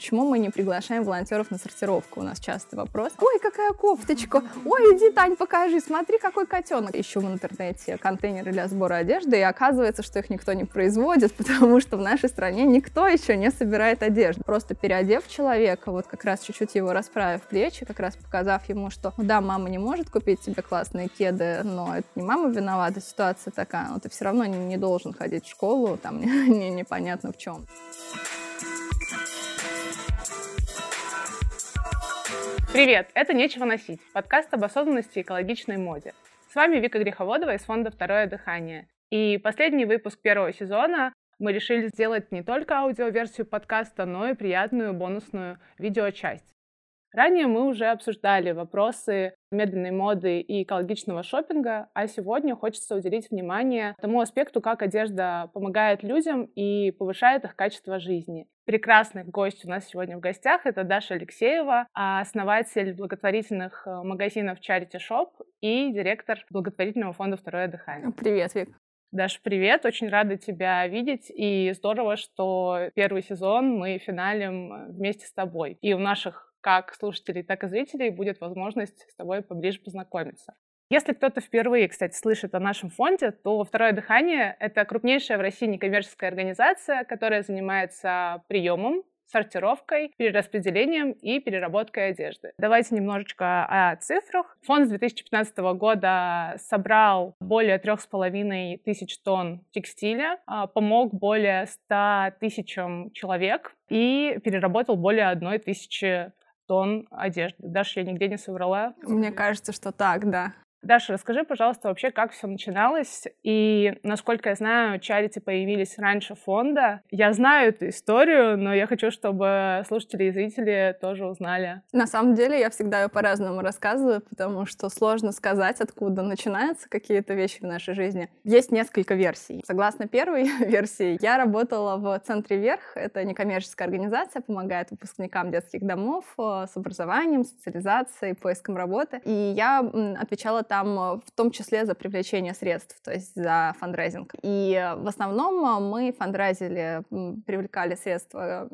почему мы не приглашаем волонтеров на сортировку? У нас часто вопрос. Ой, какая кофточка! Ой, иди, Тань, покажи, смотри, какой котенок. Ищу в интернете контейнеры для сбора одежды, и оказывается, что их никто не производит, потому что в нашей стране никто еще не собирает одежду. Просто переодев человека, вот как раз чуть-чуть его расправив плечи, как раз показав ему, что ну да, мама не может купить тебе классные кеды, но это не мама виновата, ситуация такая, но ты все равно не, не должен ходить в школу, там не, не, непонятно в чем. Привет, это «Нечего носить» — подкаст об осознанности и экологичной моде. С вами Вика Греховодова из фонда «Второе дыхание». И последний выпуск первого сезона мы решили сделать не только аудиоверсию подкаста, но и приятную бонусную видеочасть. Ранее мы уже обсуждали вопросы медленной моды и экологичного шопинга, а сегодня хочется уделить внимание тому аспекту, как одежда помогает людям и повышает их качество жизни. Прекрасный гость у нас сегодня в гостях — это Даша Алексеева, основатель благотворительных э, магазинов Charity Shop и директор благотворительного фонда «Второе дыхание». Привет, Вик. Даша, привет! Очень рада тебя видеть, и здорово, что первый сезон мы финалим э, вместе с тобой. И у наших как слушателей, так и зрителей будет возможность с тобой поближе познакомиться. Если кто-то впервые, кстати, слышит о нашем фонде, то «Второе дыхание» — это крупнейшая в России некоммерческая организация, которая занимается приемом, сортировкой, перераспределением и переработкой одежды. Давайте немножечко о цифрах. Фонд с 2015 года собрал более трех с половиной тысяч тонн текстиля, а, помог более 100 тысячам человек и переработал более одной тысячи тонн одежды. Даже я нигде не соврала. Мне кажется, что так, да. Даша, расскажи, пожалуйста, вообще, как все начиналось и, насколько я знаю, чарити появились раньше фонда. Я знаю эту историю, но я хочу, чтобы слушатели и зрители тоже узнали. На самом деле, я всегда ее по-разному рассказываю, потому что сложно сказать, откуда начинаются какие-то вещи в нашей жизни. Есть несколько версий. Согласно первой версии, я работала в Центре Верх. Это некоммерческая организация, помогает выпускникам детских домов э, с образованием, социализацией, поиском работы. И я отвечала там э, в том числе за привлечение средств, то есть за фандрайзинг. И э, в основном э, мы фандрайзили, привлекали средства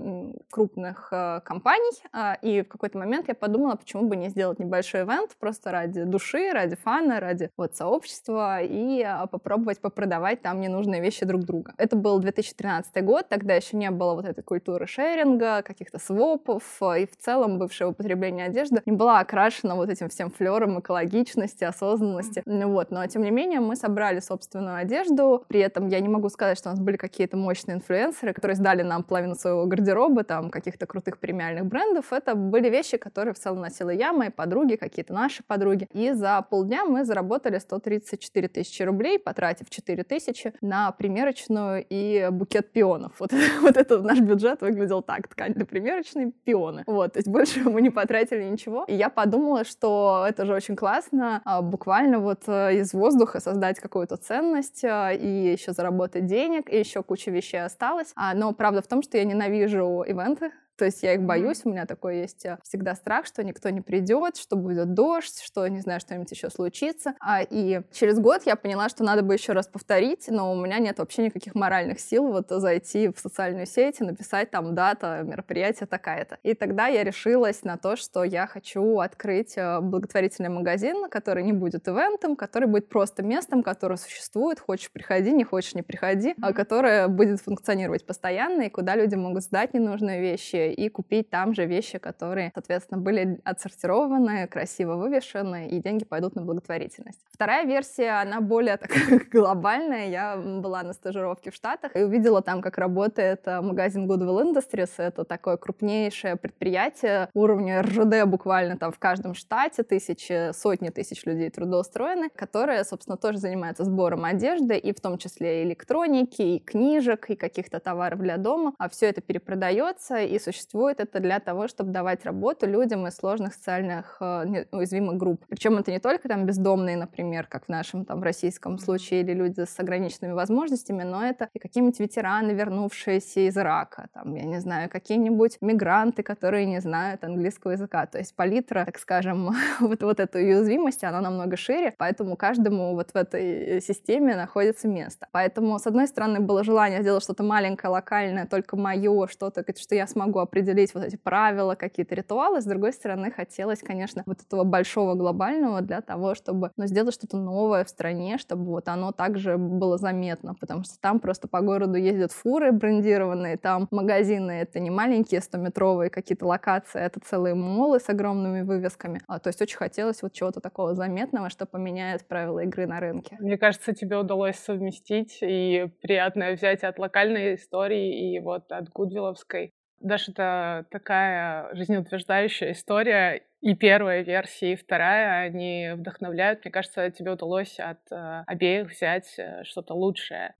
крупных компаний, и в какой-то момент я подумала, почему бы не сделать небольшой ивент просто ради души, ради фана, ради вот сообщества и попробовать попродавать там ненужные вещи друг друга. Это был 2013 год, тогда еще не было вот этой культуры шеринга, каких-то свопов, и в целом бывшее употребление одежды не была окрашена вот этим всем флером экологичности, особенности осознанности. Ну вот, но тем не менее мы собрали собственную одежду. При этом я не могу сказать, что у нас были какие-то мощные инфлюенсеры, которые сдали нам половину своего гардероба, там, каких-то крутых премиальных брендов. Это были вещи, которые в целом носила я, мои подруги, какие-то наши подруги. И за полдня мы заработали 134 тысячи рублей, потратив 4 тысячи на примерочную и букет пионов. Вот, вот это наш бюджет выглядел так. Ткань для примерочной, пионы. Вот, то есть больше мы не потратили ничего. И я подумала, что это же очень классно, а, буквально вот э, из воздуха создать какую-то ценность э, и еще заработать денег, и еще куча вещей осталось. А, но правда в том, что я ненавижу ивенты, то есть я их боюсь, у меня такой есть э, всегда страх, что никто не придет, что будет дождь, что, не знаю, что-нибудь еще случится. А, и через год я поняла, что надо бы еще раз повторить, но у меня нет вообще никаких моральных сил вот зайти в социальную сеть и написать там дата мероприятия такая-то. И тогда я решилась на то, что я хочу открыть э, благотворительный магазин, который не будет ивентом, который будет просто местом, которое существует, хочешь приходи, не хочешь не приходи, а которое будет функционировать постоянно и куда люди могут сдать ненужные вещи, и купить там же вещи, которые, соответственно, были отсортированы, красиво вывешены, и деньги пойдут на благотворительность. Вторая версия, она более так, глобальная. Я была на стажировке в Штатах и увидела там, как работает э, магазин Goodwill Industries. Это такое крупнейшее предприятие уровня РЖД буквально там в каждом штате, тысячи, сотни тысяч людей трудоустроены, которые, собственно, тоже занимаются сбором одежды, и в том числе и электроники, и книжек, и каких-то товаров для дома. А все это перепродается и существует существует это для того, чтобы давать работу людям из сложных социальных э, уязвимых групп. Причем это не только там бездомные, например, как в нашем там российском случае, или люди с ограниченными возможностями, но это и какие-нибудь ветераны, вернувшиеся из Ирака, там, я не знаю, какие-нибудь мигранты, которые не знают английского языка. То есть палитра, так скажем, вот, вот этой уязвимости, она намного шире, поэтому каждому вот в этой системе находится место. Поэтому, с одной стороны, было желание сделать что-то маленькое, локальное, только мое, что-то, что я смогу определить вот эти правила, какие-то ритуалы. С другой стороны, хотелось, конечно, вот этого большого глобального для того, чтобы ну, сделать что-то новое в стране, чтобы вот оно также было заметно, потому что там просто по городу ездят фуры брендированные, там магазины — это не маленькие 100-метровые какие-то локации, это целые молы с огромными вывесками. А, то есть очень хотелось вот чего-то такого заметного, что поменяет правила игры на рынке. Мне кажется, тебе удалось совместить и приятное взять от локальной истории и вот от Гудвилловской. Даша, это такая жизнеутверждающая история. И первая версия, и вторая, они вдохновляют. Мне кажется, тебе удалось от э, обеих взять э, что-то лучшее.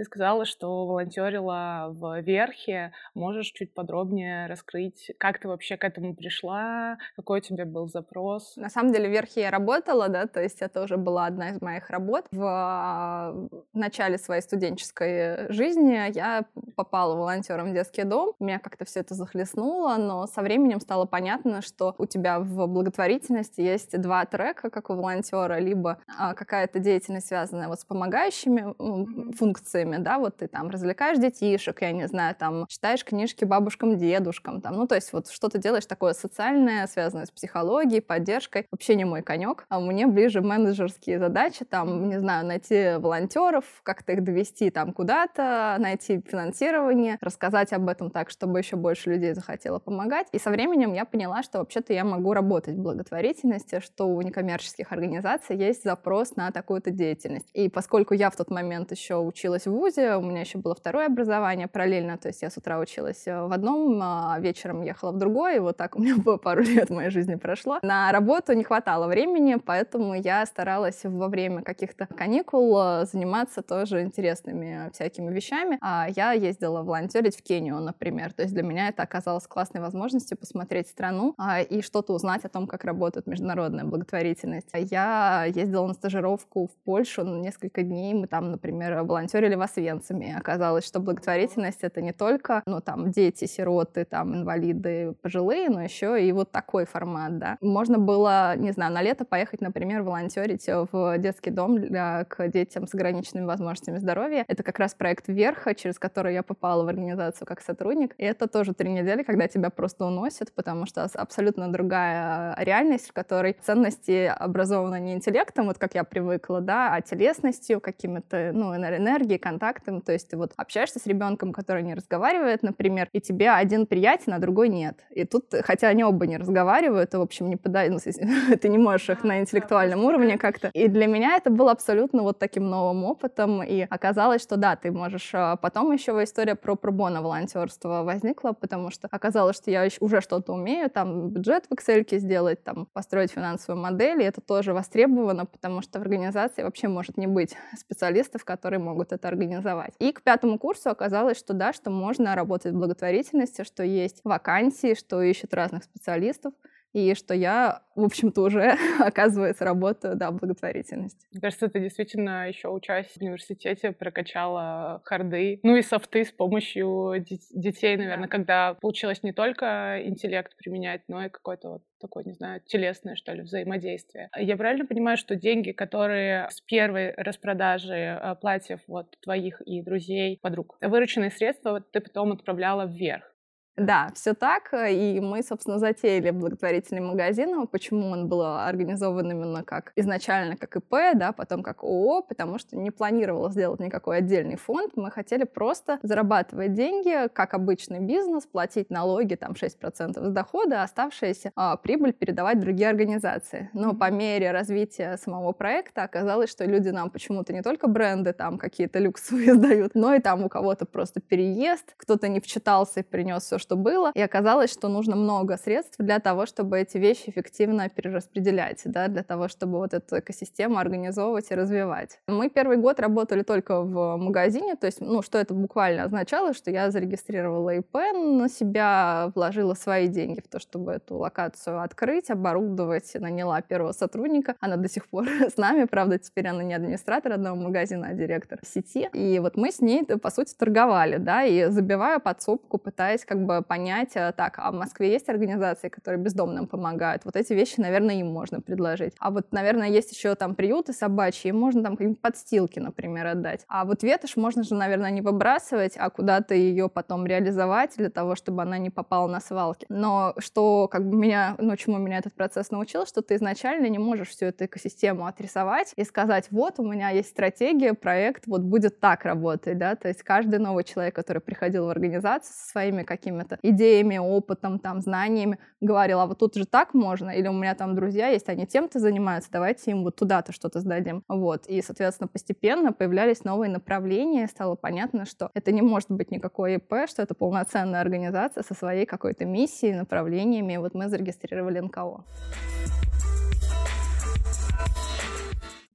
Ты сказала, что волонтерила в Верхе. Можешь чуть подробнее раскрыть, как ты вообще к этому пришла, какой у тебя был запрос? На самом деле в Верхе я работала, да, то есть это уже была одна из моих работ. В а, начале своей студенческой жизни я попала волонтером в детский дом. Меня как-то все это захлестнуло, но со временем стало понятно, что у тебя в благотворительности есть два трека, как у волонтера, либо а, какая-то деятельность, связанная вот с помогающими функциями, время, да, вот ты там развлекаешь детишек, я не знаю, там читаешь книжки бабушкам, дедушкам, там, ну, то есть вот что-то делаешь такое социальное, связанное с психологией, поддержкой, вообще не мой конек, а мне ближе менеджерские задачи, там, не знаю, найти волонтеров, как-то их довести там куда-то, найти финансирование, рассказать об этом так, чтобы еще больше людей захотело помогать. И со временем я поняла, что вообще-то я могу работать в благотворительности, что у некоммерческих организаций есть запрос на такую-то деятельность. И поскольку я в тот момент еще училась в вузе, у меня еще было второе образование параллельно, то есть я с утра училась э, в одном, а вечером ехала в другой, и вот так у меня было пару лет моей жизни прошло. На работу не хватало времени, поэтому я старалась во время каких-то каникул э, заниматься тоже интересными всякими вещами. А я ездила волонтерить в Кению, например, то есть для меня это оказалось классной возможностью посмотреть страну а, и что-то узнать о том, как работает международная благотворительность. Я ездила на стажировку в Польшу на несколько дней, мы там, например, волонтерили в Освенциме. Оказалось, что благотворительность — это не только, ну, там, дети, сироты, там, инвалиды, пожилые, но еще и вот такой формат, да. Можно было, не знаю, на лето поехать, например, волонтерить в детский дом для, к детям с ограниченными возможностями здоровья. Это как раз проект Верха, через который я попала в организацию как сотрудник. И это тоже три недели, когда тебя просто уносят, потому что абсолютно другая реальность, в которой ценности образованы не интеллектом, вот как я привыкла, да, а телесностью, какими-то, ну, энергией, контактам, то есть ты вот общаешься с ребенком, который не разговаривает, например, и тебе один приятен, а другой нет. И тут, хотя они оба не разговаривают, то, в общем, не подай, ну, ты не можешь их на интеллектуальном уровне как-то. И для меня это было абсолютно вот таким новым опытом, и оказалось, что да, ты можешь... А, потом еще история про пробона волонтерство возникла, потому что оказалось, что я уже что-то умею, там бюджет в Excel сделать, там построить финансовую модель, и это тоже востребовано, потому что в организации вообще может не быть специалистов, которые могут это организовать организовать. И к пятому курсу оказалось, что да, что можно работать в благотворительности, что есть вакансии, что ищут разных специалистов и что я, в общем-то, уже, оказывается, работаю, да, в благотворительности. Мне кажется, ты действительно еще учась в университете прокачала харды, ну и софты с помощью детей, наверное, да. когда получилось не только интеллект применять, но и какой-то вот такое, не знаю, телесное, что ли, взаимодействие. Я правильно понимаю, что деньги, которые с первой распродажи э, платьев вот твоих и друзей, подруг, вырученные средства ты потом отправляла вверх? Да, все так. Э, и мы, собственно, затеяли благотворительный магазин. Почему он был организован именно как изначально как ИП, да, потом как ООО, потому что не планировалось сделать никакой отдельный фонд. Мы хотели просто зарабатывать деньги, как обычный бизнес, платить налоги, там 6% с дохода, а оставшаяся а, прибыль передавать другие организации. Но по мере развития самого проекта оказалось, что люди нам почему-то не только бренды там какие-то люксовые сдают, но и там у кого-то просто переезд, кто-то не вчитался и принес все, что было. И оказалось, что нужно много средств для того, чтобы эти вещи эффективно перераспределять, да, для того, чтобы вот эту экосистему организовывать и развивать. Мы первый год работали только в магазине, то есть, ну, что это буквально означало, что я зарегистрировала ИП на себя, вложила свои деньги в то, чтобы эту локацию открыть, оборудовать, наняла первого сотрудника. Она до сих пор с нами, правда, теперь она не администратор одного магазина, а директор сети. И вот мы с ней, по сути, торговали, да, и забивая подсобку, пытаясь как бы бы понять, э, так, а в Москве есть организации, которые бездомным помогают, вот эти вещи, наверное, им можно предложить. А вот, наверное, есть еще там приюты собачьи, им можно там какие-нибудь подстилки, например, отдать. А вот ветошь можно же, наверное, не выбрасывать, а куда-то ее потом реализовать для того, чтобы она не попала на свалки. Но что как бы меня, ну, чему меня этот процесс научил, что ты изначально не можешь всю эту экосистему отрисовать и сказать, вот, у меня есть стратегия, проект, вот будет так работать, да, то есть каждый новый человек, который приходил в организацию со своими какими-то идеями, опытом, там, знаниями, говорил, а вот тут же так можно, или у меня там друзья есть, они тем-то занимаются, давайте им вот туда-то что-то сдадим. Вот, и, соответственно, постепенно появлялись новые направления, стало понятно, что это не может быть никакой ИП, что это полноценная организация со своей какой-то миссией, направлениями. И вот мы зарегистрировали НКО.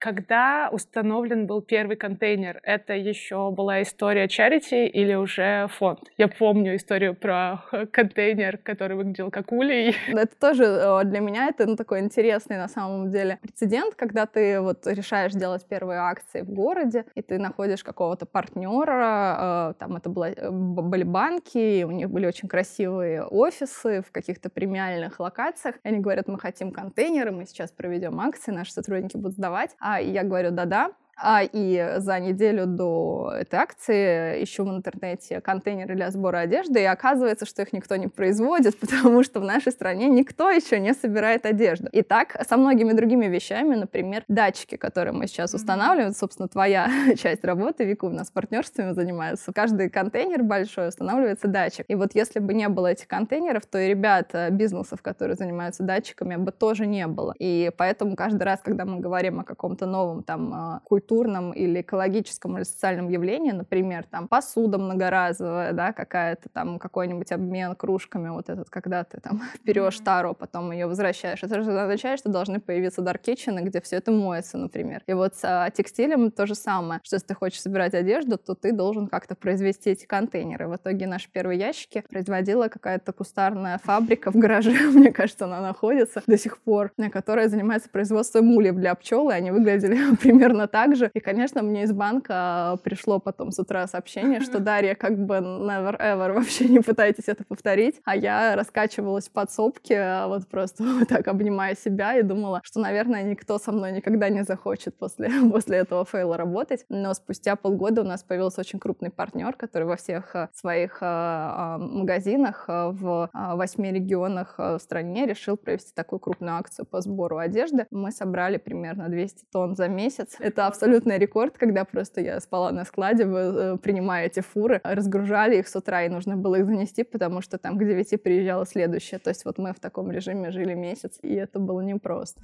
Когда установлен был первый контейнер, это еще была история charity или уже фонд? Я помню историю про контейнер, который выглядел как улей. Это тоже э, для меня это ну, такой интересный на самом деле прецедент, когда ты вот решаешь делать первые акции в городе, и ты находишь какого-то партнера, э, там это было, э, были банки, у них были очень красивые офисы в каких-то премиальных локациях. Они говорят, мы хотим контейнеры, мы сейчас проведем акции, наши сотрудники будут сдавать. А и я говорю, да-да, а, и за неделю до этой акции ищу в интернете контейнеры для сбора одежды, и оказывается, что их никто не производит, потому что в нашей стране никто еще не собирает одежду. И так со многими другими вещами, например, датчики, которые мы сейчас устанавливаем, собственно, твоя часть работы, Вика у нас партнерствами занимается. Каждый контейнер большой устанавливается датчик. И вот если бы не было этих контейнеров, то и ребят бизнесов, которые занимаются датчиками, бы тоже не было. И поэтому каждый раз, когда мы говорим о каком-то новом там культуре, культурном или экологическом или социальном явлении, например, там посуда многоразовая, да, какая-то там какой-нибудь обмен кружками, вот этот, когда ты там берешь тару, потом ее возвращаешь. Это же означает, что должны появиться даркетчины, где все это моется, например. И вот с а, текстилем то же самое, что если ты хочешь собирать одежду, то ты должен как-то произвести эти контейнеры. В итоге наши первые ящики производила какая-то кустарная фабрика в гараже, мне кажется, она находится до сих пор, которая занимается производством ульев для пчел, и они выглядели примерно так же. И, конечно, мне из банка пришло потом с утра сообщение, что Дарья, как бы never ever, вообще не пытайтесь это повторить. А я раскачивалась в подсобке, вот просто вот так обнимая себя и думала, что, наверное, никто со мной никогда не захочет после, после этого фейла работать. Но спустя полгода у нас появился очень крупный партнер, который во всех э, своих э, а, магазинах в восьми регионах в стране решил провести такую крупную акцию по сбору одежды. Мы собрали примерно 200 тонн за месяц. Это абсолютно абсолютный рекорд, когда просто я спала на складе, э, принимая эти фуры, разгружали их с утра, и нужно было их занести, потому что там к 9 приезжала следующая. То есть вот мы в таком режиме жили месяц, и это было непросто.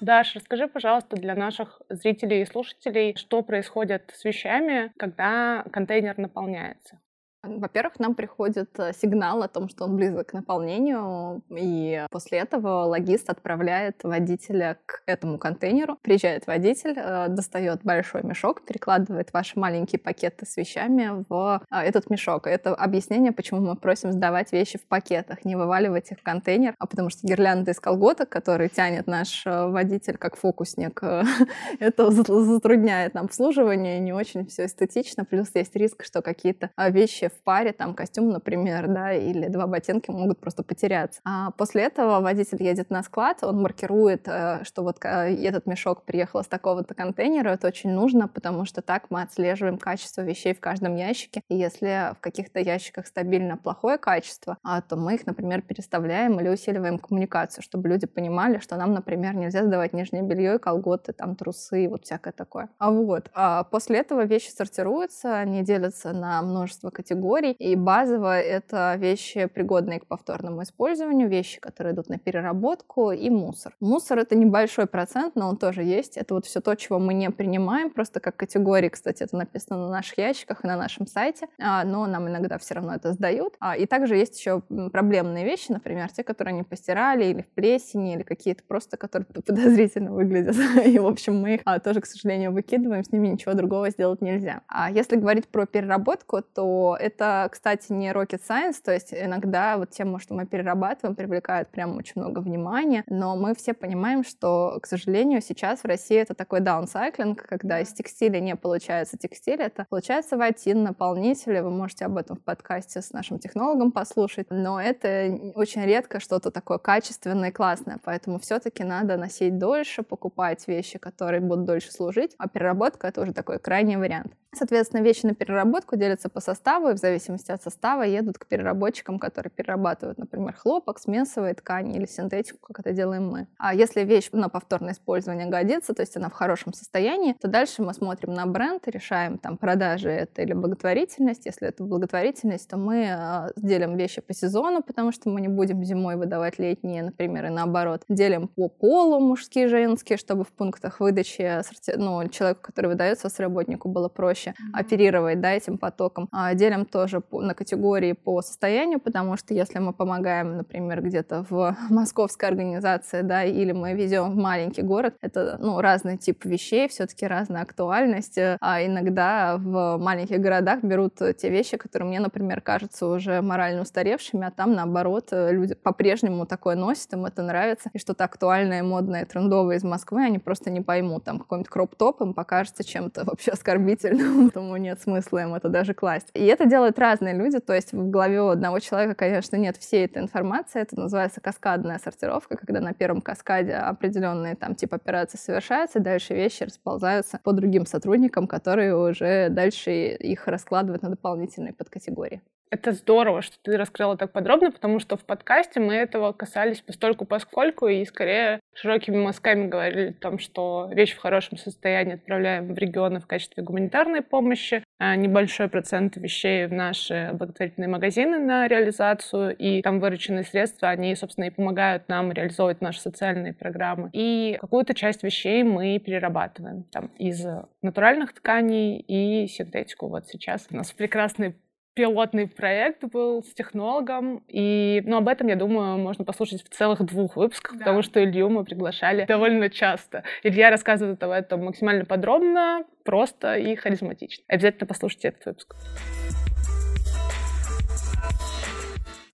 Даш, расскажи, пожалуйста, для наших зрителей и слушателей, что происходит с вещами, когда контейнер наполняется? Во-первых, нам приходит э, сигнал о том, что он близок к наполнению, и после этого логист отправляет водителя к этому контейнеру. Приезжает водитель, э, достает большой мешок, перекладывает ваши маленькие пакеты с вещами в э, этот мешок. Это объяснение, почему мы просим сдавать вещи в пакетах, не вываливать их в контейнер, а потому что гирлянда из колготок, который тянет наш водитель как фокусник, это затрудняет нам обслуживание, не очень все эстетично, плюс есть риск, что какие-то вещи в паре, там костюм, например, да, или два ботинки могут просто потеряться. А после этого водитель едет на склад, он маркирует, э, что вот э, этот мешок приехал из такого-то контейнера, это очень нужно, потому что так мы отслеживаем качество вещей в каждом ящике. И если в каких-то ящиках стабильно плохое качество, а, то мы их, например, переставляем или усиливаем коммуникацию, чтобы люди понимали, что нам, например, нельзя сдавать нижнее белье и колготы, там трусы, вот всякое такое. А вот, а после этого вещи сортируются, они делятся на множество категорий, категорий. И базово это вещи, пригодные к повторному использованию, вещи, которые идут на переработку, и мусор. Мусор — это небольшой процент, но он тоже есть. Это вот все то, чего мы не принимаем, просто как категории, кстати, это написано на наших ящиках и на нашем сайте, а, но нам иногда все равно это сдают. А, и также есть еще проблемные вещи, например, те, которые не постирали или в плесени, или какие-то просто, которые подозрительно выглядят. И, в общем, мы их а, тоже, к сожалению, выкидываем, с ними ничего другого сделать нельзя. А если говорить про переработку, то это это, кстати, не rocket science, то есть иногда вот тема, что мы перерабатываем, привлекает прям очень много внимания, но мы все понимаем, что, к сожалению, сейчас в России это такой даунсайклинг, когда из текстиля не получается текстиль, это получается ватин, наполнители, вы можете об этом в подкасте с нашим технологом послушать, но это очень редко что-то такое качественное и классное, поэтому все-таки надо носить дольше, покупать вещи, которые будут дольше служить, а переработка — это уже такой крайний вариант. Соответственно, вещи на переработку делятся по составу, и в зависимости от состава едут к переработчикам, которые перерабатывают, например, хлопок, смесовые ткани или синтетику, как это делаем мы. А если вещь на повторное использование годится, то есть она в хорошем состоянии, то дальше мы смотрим на бренд решаем, там, продажи это или благотворительность. Если это благотворительность, то мы э, делим вещи по сезону, потому что мы не будем зимой выдавать летние, например, и наоборот. Делим по полу мужские, женские, чтобы в пунктах выдачи ну, человеку, который выдается с работнику, было проще проще mm-hmm. оперировать да, этим потоком. А делим тоже по, на категории по состоянию, потому что если мы помогаем, например, где-то в московской организации, да, или мы везем в маленький город, это ну, разный тип вещей, все-таки разная актуальность. А иногда в маленьких городах берут те вещи, которые мне, например, кажутся уже морально устаревшими, а там, наоборот, люди по-прежнему такое носят, им это нравится, и что-то актуальное, модное, трендовое из Москвы они просто не поймут. Там какой-нибудь кроп-топ им покажется чем-то вообще оскорбительным, поэтому нет смысла им это даже класть. И это делают разные люди, то есть в голове у одного человека, конечно, нет всей этой информации, это называется каскадная сортировка, когда на первом каскаде определенные там тип операции совершаются, дальше вещи расползаются по другим сотрудникам, которые уже дальше их раскладывают на дополнительные подкатегории. Это здорово, что ты раскрыла так подробно, потому что в подкасте мы этого касались постольку поскольку и скорее широкими мазками говорили о том, что вещь в хорошем состоянии отправляем в регионы в качестве гуманитарной помощи, а небольшой процент вещей в наши благотворительные магазины на реализацию, и там вырученные средства, они, собственно, и помогают нам реализовывать наши социальные программы. И какую-то часть вещей мы перерабатываем там из натуральных тканей и синтетику. Вот сейчас у нас прекрасный пилотный проект был с технологом, и ну, об этом, я думаю, можно послушать в целых двух выпусках, да. потому что Илью мы приглашали довольно часто. Илья рассказывает об этом максимально подробно, просто и харизматично. Обязательно послушайте этот выпуск.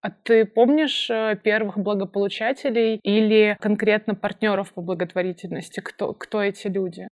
А ты помнишь э, первых благополучателей или конкретно партнеров по благотворительности? Кто, кто эти люди?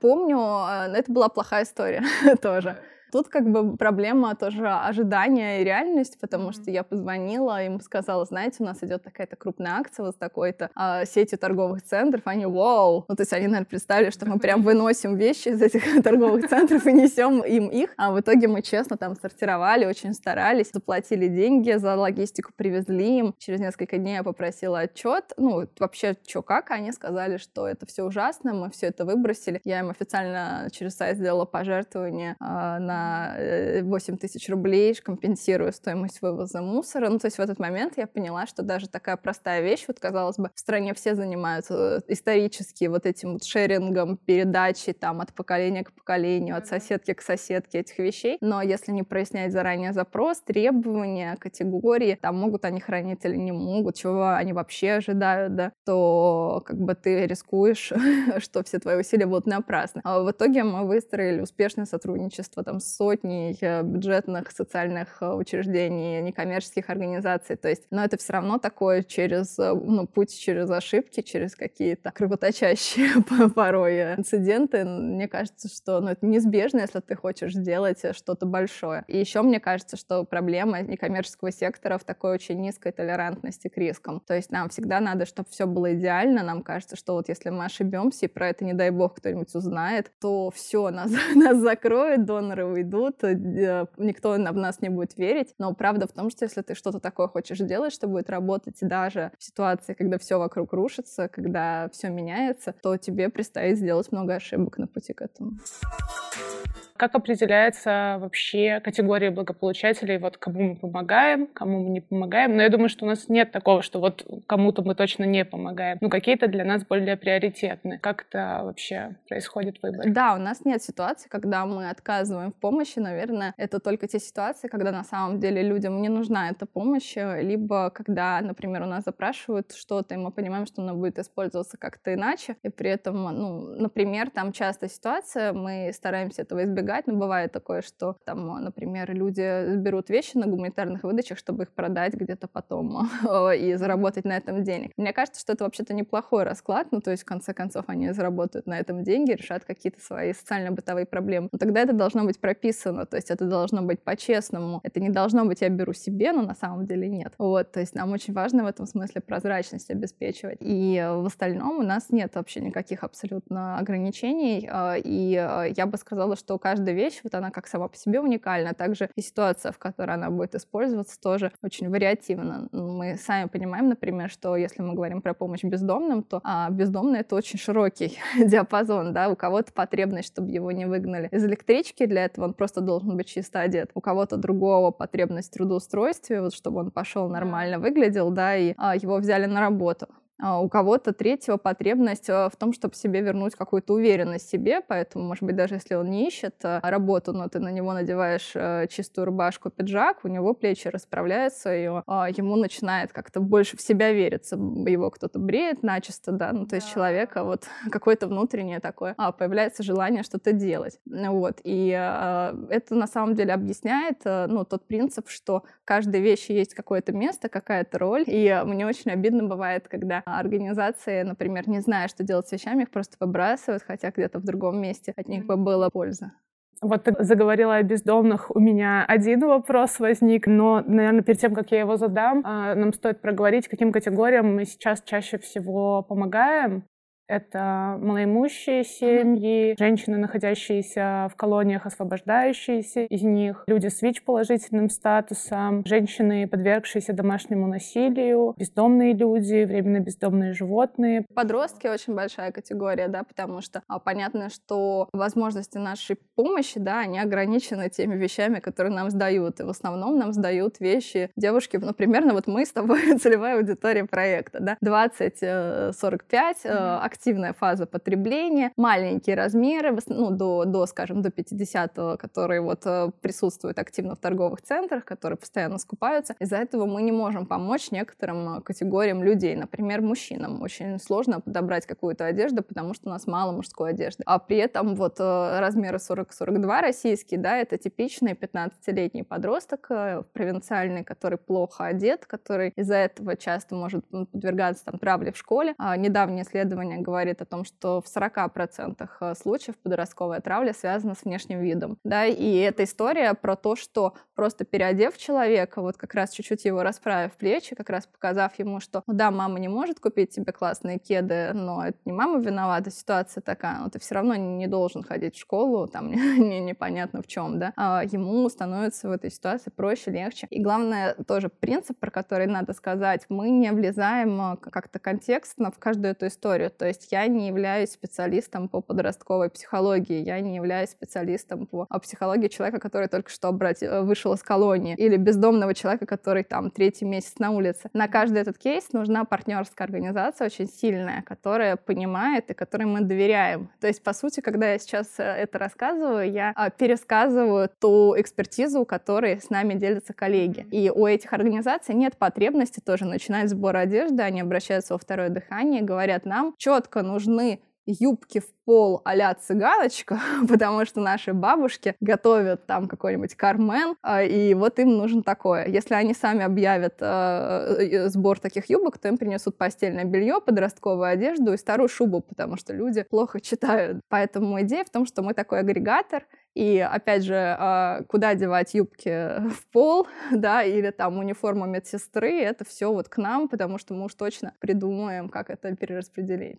Помню, э, это была плохая история тоже. Тут как бы проблема тоже ожидания и реальность, потому что я позвонила, им сказала, знаете, у нас идет такая-то крупная акция вот с такой-то а, сетью торговых центров. Они, вау! Ну, то есть они, наверное, представили, что мы прям выносим вещи из этих торговых центров и несем им их. А в итоге мы честно там сортировали, очень старались, заплатили деньги, за логистику привезли им. Через несколько дней я попросила отчет. Ну, вообще, что как? Они сказали, что это все ужасно, мы все это выбросили. Я им официально через сайт сделала пожертвование а, на 8 э, тысяч рублей, компенсируя стоимость вывоза мусора. Ну, то есть в этот момент я поняла, что даже такая простая вещь, вот, казалось бы, в стране все занимаются исторически вот этим вот шерингом, передачей там от поколения к поколению, от соседки к соседке этих вещей. Но если не прояснять заранее запрос, требования, категории, там могут они хранить или не могут, чего они вообще ожидают, да, то как бы ты рискуешь, что все твои усилия будут напрасны. А в итоге мы выстроили успешное сотрудничество там с сотней э, бюджетных социальных э, учреждений, некоммерческих организаций. То есть, но это все равно такое через, э, ну, путь через ошибки, через какие-то кровоточащие порой инциденты. Мне кажется, что ну, это неизбежно, если ты хочешь сделать что-то большое. И еще мне кажется, что проблема некоммерческого сектора в такой очень низкой толерантности к рискам. То есть нам всегда надо, чтобы все было идеально. Нам кажется, что вот если мы ошибемся, и про это, не дай бог, кто-нибудь узнает, то все, нас, нас закроют, доноры уйдут, э, никто в нас не будет верить. Но правда в том, что если ты что-то такое хочешь делать, что будет работать даже в ситуации, когда все вокруг рушится, когда все меняется, то тебе предстоит сделать много ошибок на пути к этому. Как определяется вообще категория благополучателей, вот кому мы помогаем, кому мы не помогаем? Но я думаю, что у нас нет такого, что вот кому-то мы точно не помогаем. Ну, какие-то для нас более приоритетны. Как это вообще происходит выбор? Да, у нас нет ситуации, когда мы отказываем в помощи. Наверное, это только те ситуации, когда на самом деле людям не нужна эта помощь, либо когда, например, у нас запрашивают что-то, и мы понимаем, что оно будет использоваться как-то иначе, и при этом, ну, например, там часто ситуация, мы стараемся этого избегать, но бывает такое, что там, например, люди берут вещи на гуманитарных выдачах, чтобы их продать где-то потом и заработать на этом денег. Мне кажется, что это вообще-то неплохой расклад, ну, то есть, в конце концов, они заработают на этом деньги, решат какие-то свои социально-бытовые проблемы. Но тогда это должно быть прописано, то есть это должно быть по-честному. Это не должно быть «я беру себе», но на самом деле нет. Вот, то есть нам очень важно в этом смысле прозрачность обеспечивать. И в остальном у нас нет вообще никаких абсолютно ограничений. А, и а, я бы сказала, что каждая вещь, вот она как сама по себе уникальна. Также и ситуация, в которой она будет использоваться, тоже очень вариативна. Мы сами понимаем, например, что если мы говорим про помощь бездомным, то а, бездомный — это очень широкий диапазон. Да? У кого-то потребность, чтобы его не выгнали из электрички, для этого он просто должен быть чисто одет. У кого-то другого потребность в трудоустройстве, вот, чтобы он пошел нормально выглядел, да, и а, его взяли на работу. А, у кого-то третьего потребность э, в том, чтобы себе вернуть какую-то уверенность в себе, поэтому, может быть, даже если он не ищет э, работу, но ты на него надеваешь чистую рубашку, пиджак, у него плечи расправляются, и а, ему начинает как-то больше в себя вериться. Его кто-то бреет начисто, да, ну, то есть человека вот какое-то внутреннее такое, а, появляется желание что-то делать. Вот, и это на самом деле объясняет, ну, тот принцип, что каждой вещи есть какое-то место, какая-то роль, и мне очень обидно бывает, когда организации, например, не зная, что делать с вещами, их просто выбрасывают, хотя где-то в другом месте от них бы было польза. Вот ты заговорила о бездомных. У меня один вопрос возник, но, наверное, перед тем, как я его задам, а, нам стоит проговорить, каким категориям мы сейчас чаще всего помогаем. Это малоимущие семьи, женщины, находящиеся в колониях, освобождающиеся из них, люди с ВИЧ-положительным статусом, женщины, подвергшиеся домашнему насилию, бездомные люди, временно бездомные животные. Подростки очень большая категория, да, потому что а, понятно, что возможности нашей помощи, да, они ограничены теми вещами, которые нам сдают. И в основном нам сдают вещи девушки, ну, примерно вот мы с тобой целевая аудитория проекта, да, 20-45, mm-hmm активная фаза потребления, маленькие размеры, ну, до, до скажем, до 50 которые вот э, присутствуют активно в торговых центрах, которые постоянно скупаются. Из-за этого мы не можем помочь некоторым э, категориям людей. Например, мужчинам очень сложно подобрать какую-то одежду, потому что у нас мало мужской одежды. А при этом вот э, размеры 40-42 российские, да, это типичный 15-летний подросток провинциальный, который плохо одет, который из-за этого часто может подвергаться там травле в школе. А недавнее исследование говорит о том, что в 40% э, случаев подростковая травля связана с внешним видом. Да, и эта история про то, что просто переодев человека, вот как раз чуть-чуть его расправив плечи, как раз показав ему, что ну да, мама не может купить тебе классные кеды, но это не мама виновата, ситуация такая, но ты все равно не должен ходить в школу, там не, непонятно в чем, да, а ему становится в этой ситуации проще, легче. И главное, тоже принцип, про который надо сказать, мы не влезаем э, как-то контекстно в каждую эту историю, то есть я не являюсь специалистом по подростковой психологии, я не являюсь специалистом по психологии человека, который только что э, вышел из колонии, или бездомного человека, который там третий месяц на улице. На каждый этот кейс нужна партнерская организация очень сильная, которая понимает и которой мы доверяем. То есть, по сути, когда я сейчас э, это рассказываю, я а, пересказываю ту экспертизу, которой с нами делятся коллеги. И у этих организаций нет потребности тоже начинать сбор одежды, они обращаются во второе дыхание, говорят нам, что четко нужны юбки в пол а цыганочка, потому что наши бабушки готовят там какой-нибудь кармен, а, и вот им нужно такое. Если они сами объявят э, сбор таких юбок, то им принесут постельное белье, подростковую одежду и старую шубу, потому что люди плохо читают. Поэтому идея в том, что мы такой агрегатор, и опять же, э, куда девать юбки в пол, да, или там униформу медсестры, это все вот к нам, потому что мы уж точно придумаем, как это перераспределить.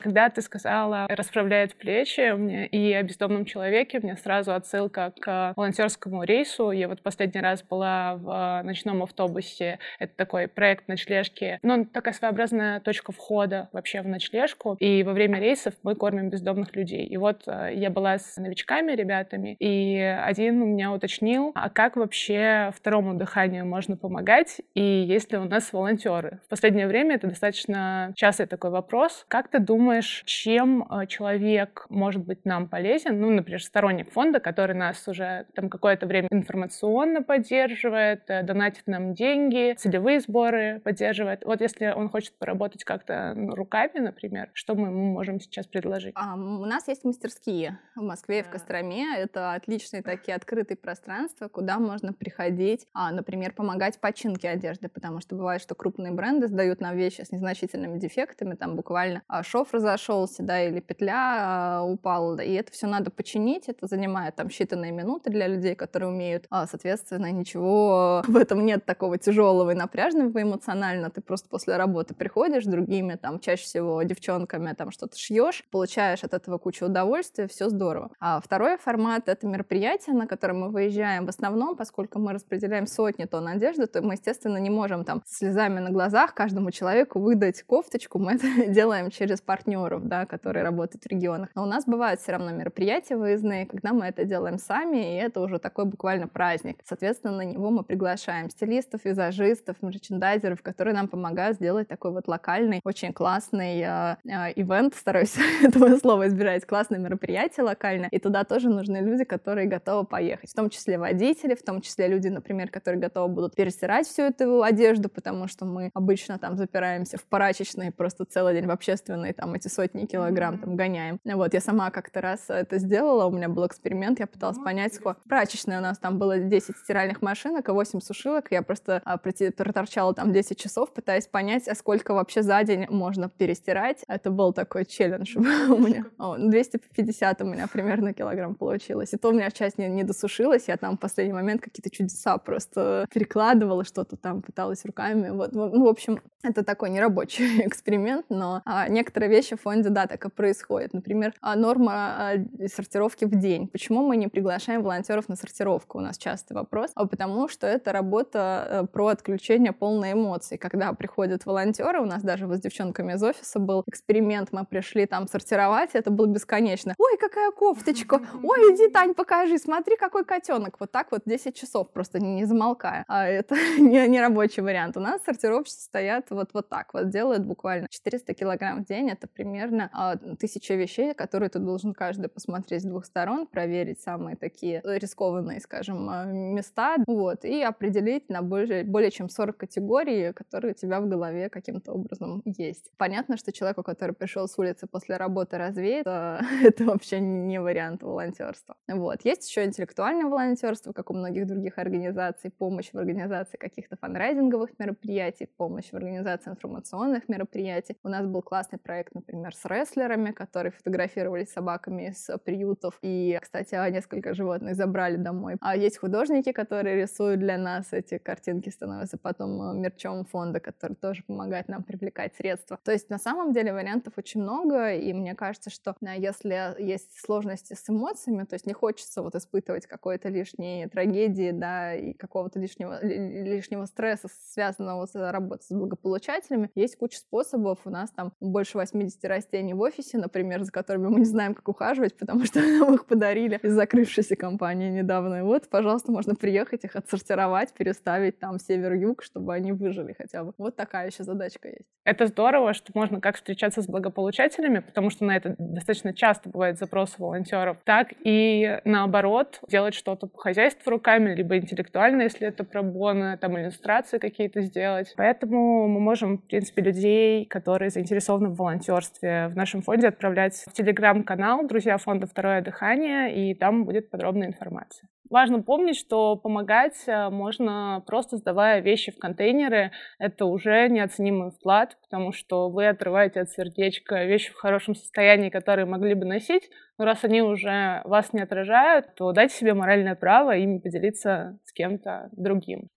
Когда ты сказала «расправляет плечи» мне и о бездомном человеке, меня сразу отсылка к волонтерскому рейсу. Я вот последний раз была в ночном автобусе. Это такой проект ночлежки. Ну, такая своеобразная точка входа вообще в ночлежку. И во время рейсов мы кормим бездомных людей. И вот э, я была с новичками, ребятами, и один у меня уточнил, а как вообще второму дыханию можно помогать, и есть ли у нас волонтеры? В последнее время это достаточно частый такой вопрос. Как ты думаешь, думаешь, чем э, человек может быть нам полезен? Ну, например, сторонник фонда, который нас уже там какое-то время информационно поддерживает, э, донатит нам деньги, целевые сборы поддерживает. Вот если он хочет поработать как-то ну, руками, например, что мы ему можем сейчас предложить? А, у нас есть мастерские в Москве и в Костроме. Это отличные такие открытые пространства, куда можно приходить, а, например, помогать починке одежды, потому что бывает, что крупные бренды сдают нам вещи с незначительными дефектами, там буквально а, шов разошелся, да, или петля а, упала, и это все надо починить, это занимает там считанные минуты для людей, которые умеют, а, соответственно, ничего в этом нет такого тяжелого и напряженного эмоционально, ты просто после работы приходишь другими, там, чаще всего девчонками, там, что-то шьешь, получаешь от этого кучу удовольствия, все здорово. А второй формат — это мероприятие, на котором мы выезжаем. В основном, поскольку мы распределяем сотни тонн одежды, то мы, естественно, не можем там слезами на глазах каждому человеку выдать кофточку, мы это делаем через партнеров, да, которые работают в регионах. Но у нас бывают все равно мероприятия выездные, когда мы это делаем сами, и это уже такой буквально праздник. Соответственно, на него мы приглашаем стилистов, визажистов, мерчендайзеров, которые нам помогают сделать такой вот локальный, очень классный э, э, стараюсь этого слова избирать, классное мероприятие локальное, и туда тоже нужны люди, которые готовы поехать, в том числе водители, в том числе люди, например, которые готовы будут перестирать всю эту одежду, потому что мы обычно там запираемся в прачечной просто целый день в общественной, там эти сотни килограмм там гоняем. Вот, я сама как-то раз это сделала, у меня был эксперимент, я пыталась понять, сколько... Прачечная у нас там было 10 стиральных машинок и 8 сушилок, я просто а, проторчала там 10 часов, пытаясь понять, а сколько вообще за день можно перестирать. Это был такой челлендж у меня. 250 у меня примерно килограмм получилось. И то у меня часть не, не досушилась, я там в последний момент какие-то чудеса просто перекладывала, что-то там пыталась руками. Вот, ну, в общем, это такой нерабочий эксперимент, но а, некоторые вещи в фонде, да, так и происходят. Например, а, норма а, сортировки в день. Почему мы не приглашаем волонтеров на сортировку? У нас частый вопрос. А потому что это работа а, про отключение полной эмоций. Когда приходят волонтеры, у нас даже вот с девчонками из офиса был эксперимент, мы пришли там сортировать, это было бесконечно. Ой, какая кофточка! Ой, иди, Тань, покажи, смотри, какой котенок. Вот так вот 10 часов просто не замолкая. А это не, не рабочий вариант. У нас сортировщицы стоят вот, вот так вот, делают буквально 400 килограмм в день. Это примерно а, тысяча вещей, которые ты должен каждый посмотреть с двух сторон, проверить самые такие рискованные, скажем, а, места, вот, и определить на более, более чем 40 категорий, которые у тебя в голове каким-то образом есть. Понятно, что человеку, который пришел с улицы после работы развеет, это вообще не вариант волонтерства. Вот. Есть еще интеллектуальное волонтерство, как у многих других организаций, помощь в организации каких-то фанрайзинговых мероприятий, помощь в организации информационных мероприятий. У нас был классный проект, например, с рестлерами, которые фотографировались с собаками из приютов. И, кстати, несколько животных забрали домой. А есть художники, которые рисуют для нас эти картинки, становятся потом э, мерчом фонда, который тоже помогает нам привлекать средства. То есть на самом деле вариантов очень много, и мне кажется, что если есть сложности с эмоциями, то есть не хочется вот испытывать какой-то лишней трагедии, да, и какого-то лишнего, лишнего стресса, связанного с работой с благополучателями, есть куча способов. У нас там больше 80 растений в офисе, например, за которыми мы не знаем, как ухаживать, потому что нам их подарили из закрывшейся компании недавно. И вот, пожалуйста, можно приехать их отсортировать, переставить там север-юг, чтобы они выжили хотя бы. Вот такая еще задачка есть. Это здорово, что можно как встречаться с благополучателями, потому что на это достаточно часто бывает запрос волонтеров, так и наоборот делать что-то по хозяйству руками, либо интеллектуально, если это пробоны, там иллюстрации какие-то сделать. Поэтому мы можем, в принципе, людей, которые заинтересованы в волонтерстве в нашем фонде, отправлять в телеграм-канал «Друзья фонда «Второе дыхание», и там будет подробная информация. Важно помнить, что помогать э, можно просто сдавая вещи в контейнеры. Это уже неоценимый вклад, потому что вы отрываете от сердечка вещи в хорошем состоянии, которые могли бы носить. Но раз они уже вас не отражают, то дайте себе моральное право ими поделиться с кем-то другим.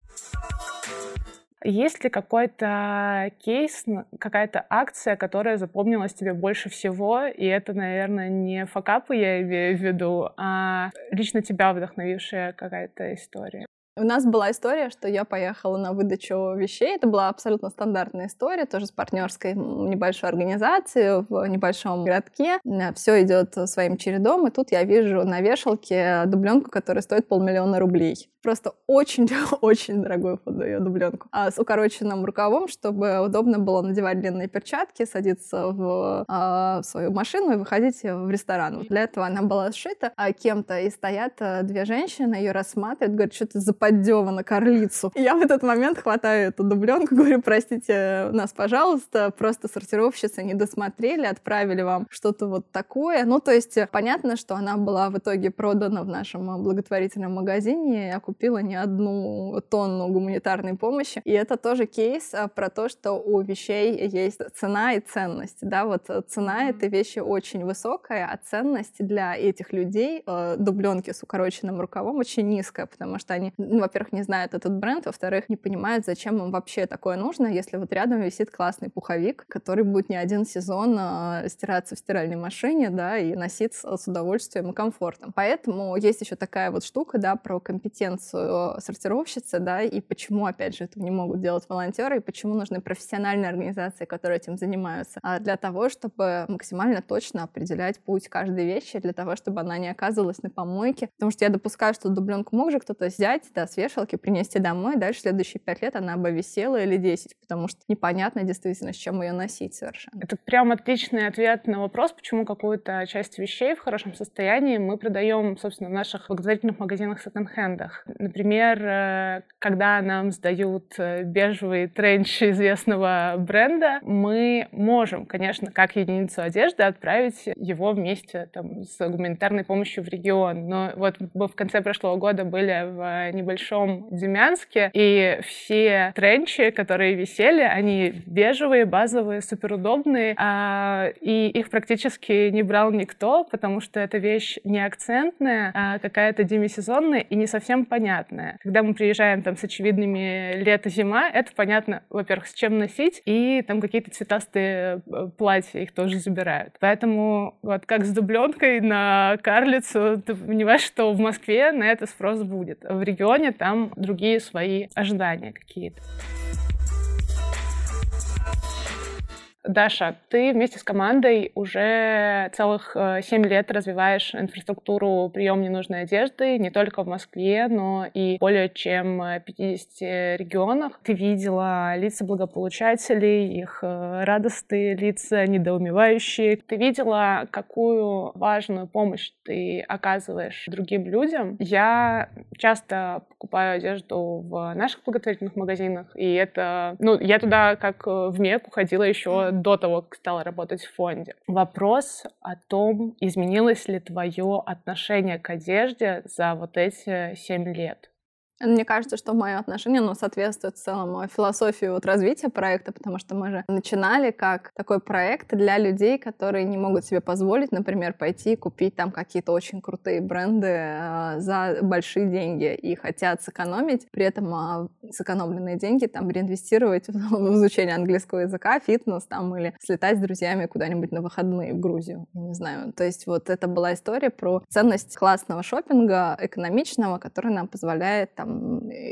Есть ли какой-то кейс, какая-то акция, которая запомнилась тебе больше всего? И это, наверное, не факапы я имею в виду, а лично тебя вдохновившая какая-то история. У нас была история, что я поехала на выдачу вещей. Это была абсолютно стандартная история, тоже с партнерской небольшой организацией в небольшом городке. Все идет своим чередом, и тут я вижу на вешалке дубленку, которая стоит полмиллиона рублей. Просто очень-очень дорогую дубленку. А с укороченным рукавом, чтобы удобно было надевать длинные перчатки, садиться в, а, свою машину и выходить в ресторан. Для этого она была сшита а кем-то, и стоят а, две женщины, ее рассматривают, говорят, что ты западева на карлицу. И я в этот момент хватаю эту дубленку, говорю, простите нас, пожалуйста, просто сортировщицы не досмотрели, отправили вам что-то вот такое. Ну, то есть понятно, что она была в итоге продана в нашем благотворительном магазине. Купила не одну тонну гуманитарной помощи. И это тоже кейс а, про то, что у вещей есть цена и ценность. Да, вот цена этой вещи очень высокая, а ценность для этих людей э, дубленки с укороченным рукавом очень низкая, потому что они, ну, во-первых, не знают этот бренд, во-вторых, не понимают, зачем им вообще такое нужно, если вот рядом висит классный пуховик, который будет не один сезон э, стираться в стиральной машине, да, и носиться с удовольствием и комфортом. Поэтому есть еще такая вот штука, да, про компетенцию сортировщицы, да, и почему, опять же, этого не могут делать волонтеры, и почему нужны профессиональные организации, которые этим занимаются, а для того, чтобы максимально точно определять путь каждой вещи, для того, чтобы она не оказывалась на помойке. Потому что я допускаю, что дубленку мог же кто-то взять, да, с вешалки, принести домой, дальше следующие пять лет она бы висела или десять, потому что непонятно действительно, с чем ее носить совершенно. Это прям отличный ответ на вопрос, почему какую-то часть вещей в хорошем состоянии мы продаем, собственно, в наших благотворительных магазинах секонд-хендах. Например, э, когда нам сдают э, бежевый тренч известного бренда, мы можем, конечно, как единицу одежды отправить его вместе там, с гуманитарной помощью в регион. Но вот мы в конце прошлого года были в небольшом Демянске, и все тренчи, которые висели, они бежевые, базовые, суперудобные, а, и их практически не брал никто, потому что эта вещь не акцентная, а какая-то демисезонная и не совсем понятная. Когда мы приезжаем там с очевидными лето-зима, это понятно, во-первых, с чем носить, и там какие-то цветастые э, платья их тоже забирают. Поэтому вот как с дубленкой на карлицу, ты понимаешь, что в Москве на это спрос будет. В регионе там другие свои ожидания какие-то. Даша, ты вместе с командой уже целых э, семь лет развиваешь инфраструктуру прием ненужной одежды не только в Москве, но и более чем 50 регионах. Ты видела лица благополучателей, их э, радостные лица, недоумевающие. Ты видела, какую важную помощь ты оказываешь другим людям. Я часто покупаю одежду в наших благотворительных магазинах, и это... Ну, я туда как в Мекку ходила еще до того, как стала работать в фонде. Вопрос о том, изменилось ли твое отношение к одежде за вот эти семь лет. Мне кажется, что мое отношение, ну, соответствует в целом философии вот развития проекта, потому что мы же начинали как такой проект для людей, которые не могут себе позволить, например, пойти купить там какие-то очень крутые бренды э, за большие деньги и хотят сэкономить, при этом э, сэкономленные деньги там реинвестировать в изучение английского языка, фитнес там или слетать с друзьями куда-нибудь на выходные в Грузию, не знаю. То есть вот это была история про ценность классного шопинга, экономичного, который нам позволяет там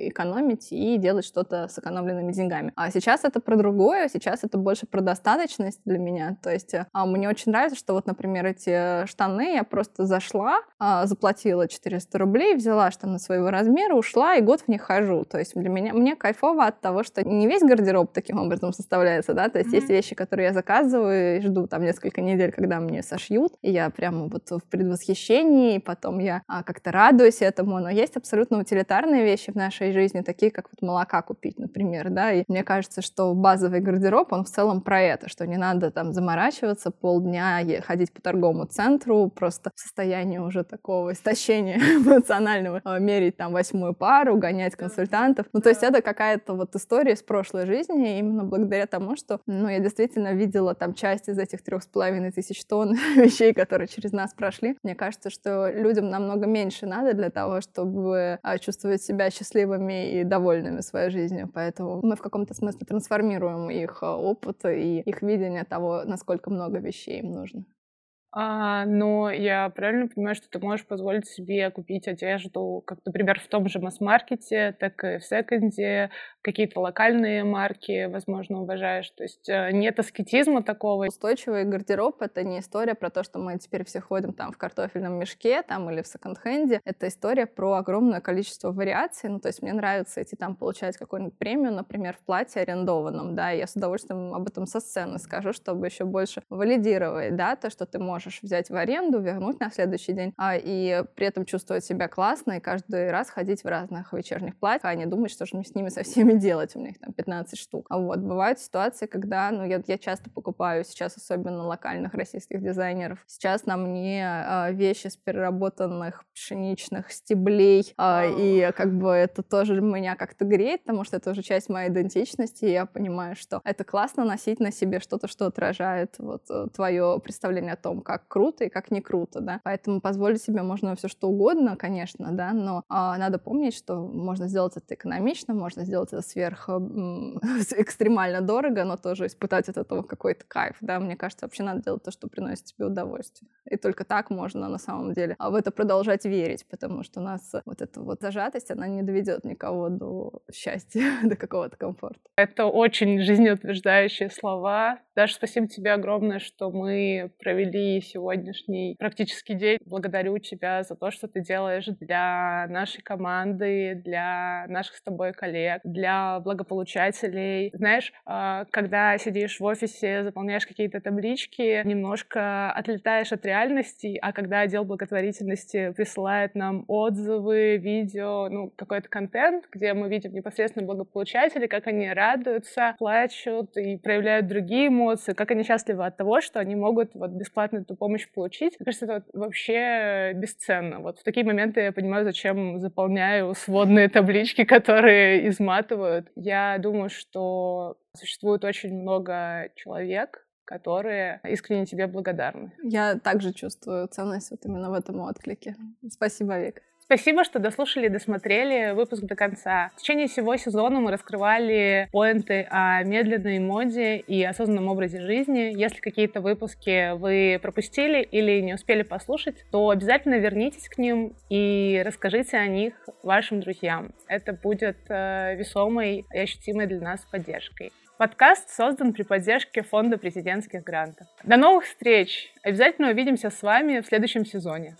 экономить и делать что-то с экономленными деньгами. А сейчас это про другое, сейчас это больше про достаточность для меня. То есть а, мне очень нравится, что вот, например, эти штаны я просто зашла, а, заплатила 400 рублей, взяла штаны своего размера, ушла и год в них хожу. То есть для меня, мне кайфово от того, что не весь гардероб таким образом составляется, да, то есть mm-hmm. есть вещи, которые я заказываю и жду там несколько недель, когда мне сошьют, и я прямо вот в предвосхищении, и потом я а, как-то радуюсь этому, но есть абсолютно утилитарные вещи в нашей жизни, такие как вот молока купить, например, да, и мне кажется, что базовый гардероб, он в целом про это, что не надо там заморачиваться полдня, ходить по торговому центру, просто в состоянии уже такого истощения эмоционального, а, мерить там восьмую пару, гонять консультантов. Ну, то есть это какая-то вот история из прошлой жизни, именно благодаря тому, что, ну, я действительно видела там часть из этих трех с половиной тысяч тонн вещей, которые через нас прошли. Мне кажется, что людям намного меньше надо для того, чтобы а, чувствовать себя счастливыми и довольными своей жизнью. Поэтому мы в каком-то смысле трансформируем их э, опыт и их видение того, насколько много вещей им нужно. А, но я правильно понимаю, что ты можешь позволить себе купить одежду, как, например, в том же масс-маркете, так и в секонде, какие-то локальные марки, возможно, уважаешь. То есть э, нет аскетизма такого. Устойчивый гардероб — это не история про то, что мы теперь все ходим там в картофельном мешке там или в секонд-хенде. Это история про огромное количество вариаций. Ну, то есть мне нравится идти там получать какую-нибудь премию, например, в платье арендованном, да, и я с удовольствием об этом со сцены скажу, чтобы еще больше валидировать, да, то, что ты можешь взять в аренду, вернуть на следующий день, а, и при этом чувствовать себя классно и каждый раз ходить в разных вечерних платьях, а не думать, что же мне с ними со всеми делать, у меня их там 15 штук. А вот бывают ситуации, когда, ну, я, я часто покупаю сейчас особенно локальных российских дизайнеров. Сейчас на мне э, вещи с переработанных пшеничных стеблей, э, и как бы это тоже меня как-то греет, потому что это уже часть моей идентичности, и я понимаю, что это классно носить на себе что-то, что отражает вот э, твое представление о том, как круто и как не круто, да. Поэтому позволить себе можно все что угодно, конечно, да, но э, надо помнить, что можно сделать это экономично, можно сделать это сверх экстремально дорого, но тоже испытать от этого какой-то кайф, да. Мне кажется, вообще надо делать то, что приносит тебе удовольствие. И только так можно на самом деле а в это продолжать верить, потому что у нас вот эта вот зажатость, она не доведет никого до счастья, до какого-то комфорта. Это очень жизнеутверждающие слова. Даша, спасибо тебе огромное, что мы провели сегодняшний практический день. Благодарю тебя за то, что ты делаешь для нашей команды, для наших с тобой коллег, для благополучателей. Знаешь, а, когда сидишь в офисе, заполняешь какие-то таблички, немножко отлетаешь от реальности, а когда отдел благотворительности присылает нам отзывы, видео, ну, какой-то контент, где мы видим непосредственно благополучателей, как они радуются, плачут и проявляют другие эмоции, как они счастливы от того, что они могут вот бесплатно эту помощь получить. Мне кажется, это вообще бесценно. Вот в такие моменты я понимаю, зачем заполняю сводные таблички, которые изматывают. Я думаю, что существует очень много человек, которые искренне тебе благодарны. Я также чувствую ценность вот именно в этом отклике. Спасибо, Вик. Спасибо, что дослушали и досмотрели выпуск до конца. В течение всего сезона мы раскрывали поинты о медленной моде и осознанном образе жизни. Если какие-то выпуски вы пропустили или не успели послушать, то обязательно вернитесь к ним и расскажите о них вашим друзьям. Это будет э, весомой и ощутимой для нас поддержкой. Подкаст создан при поддержке Фонда президентских грантов. До новых встреч! Обязательно увидимся с вами в следующем сезоне.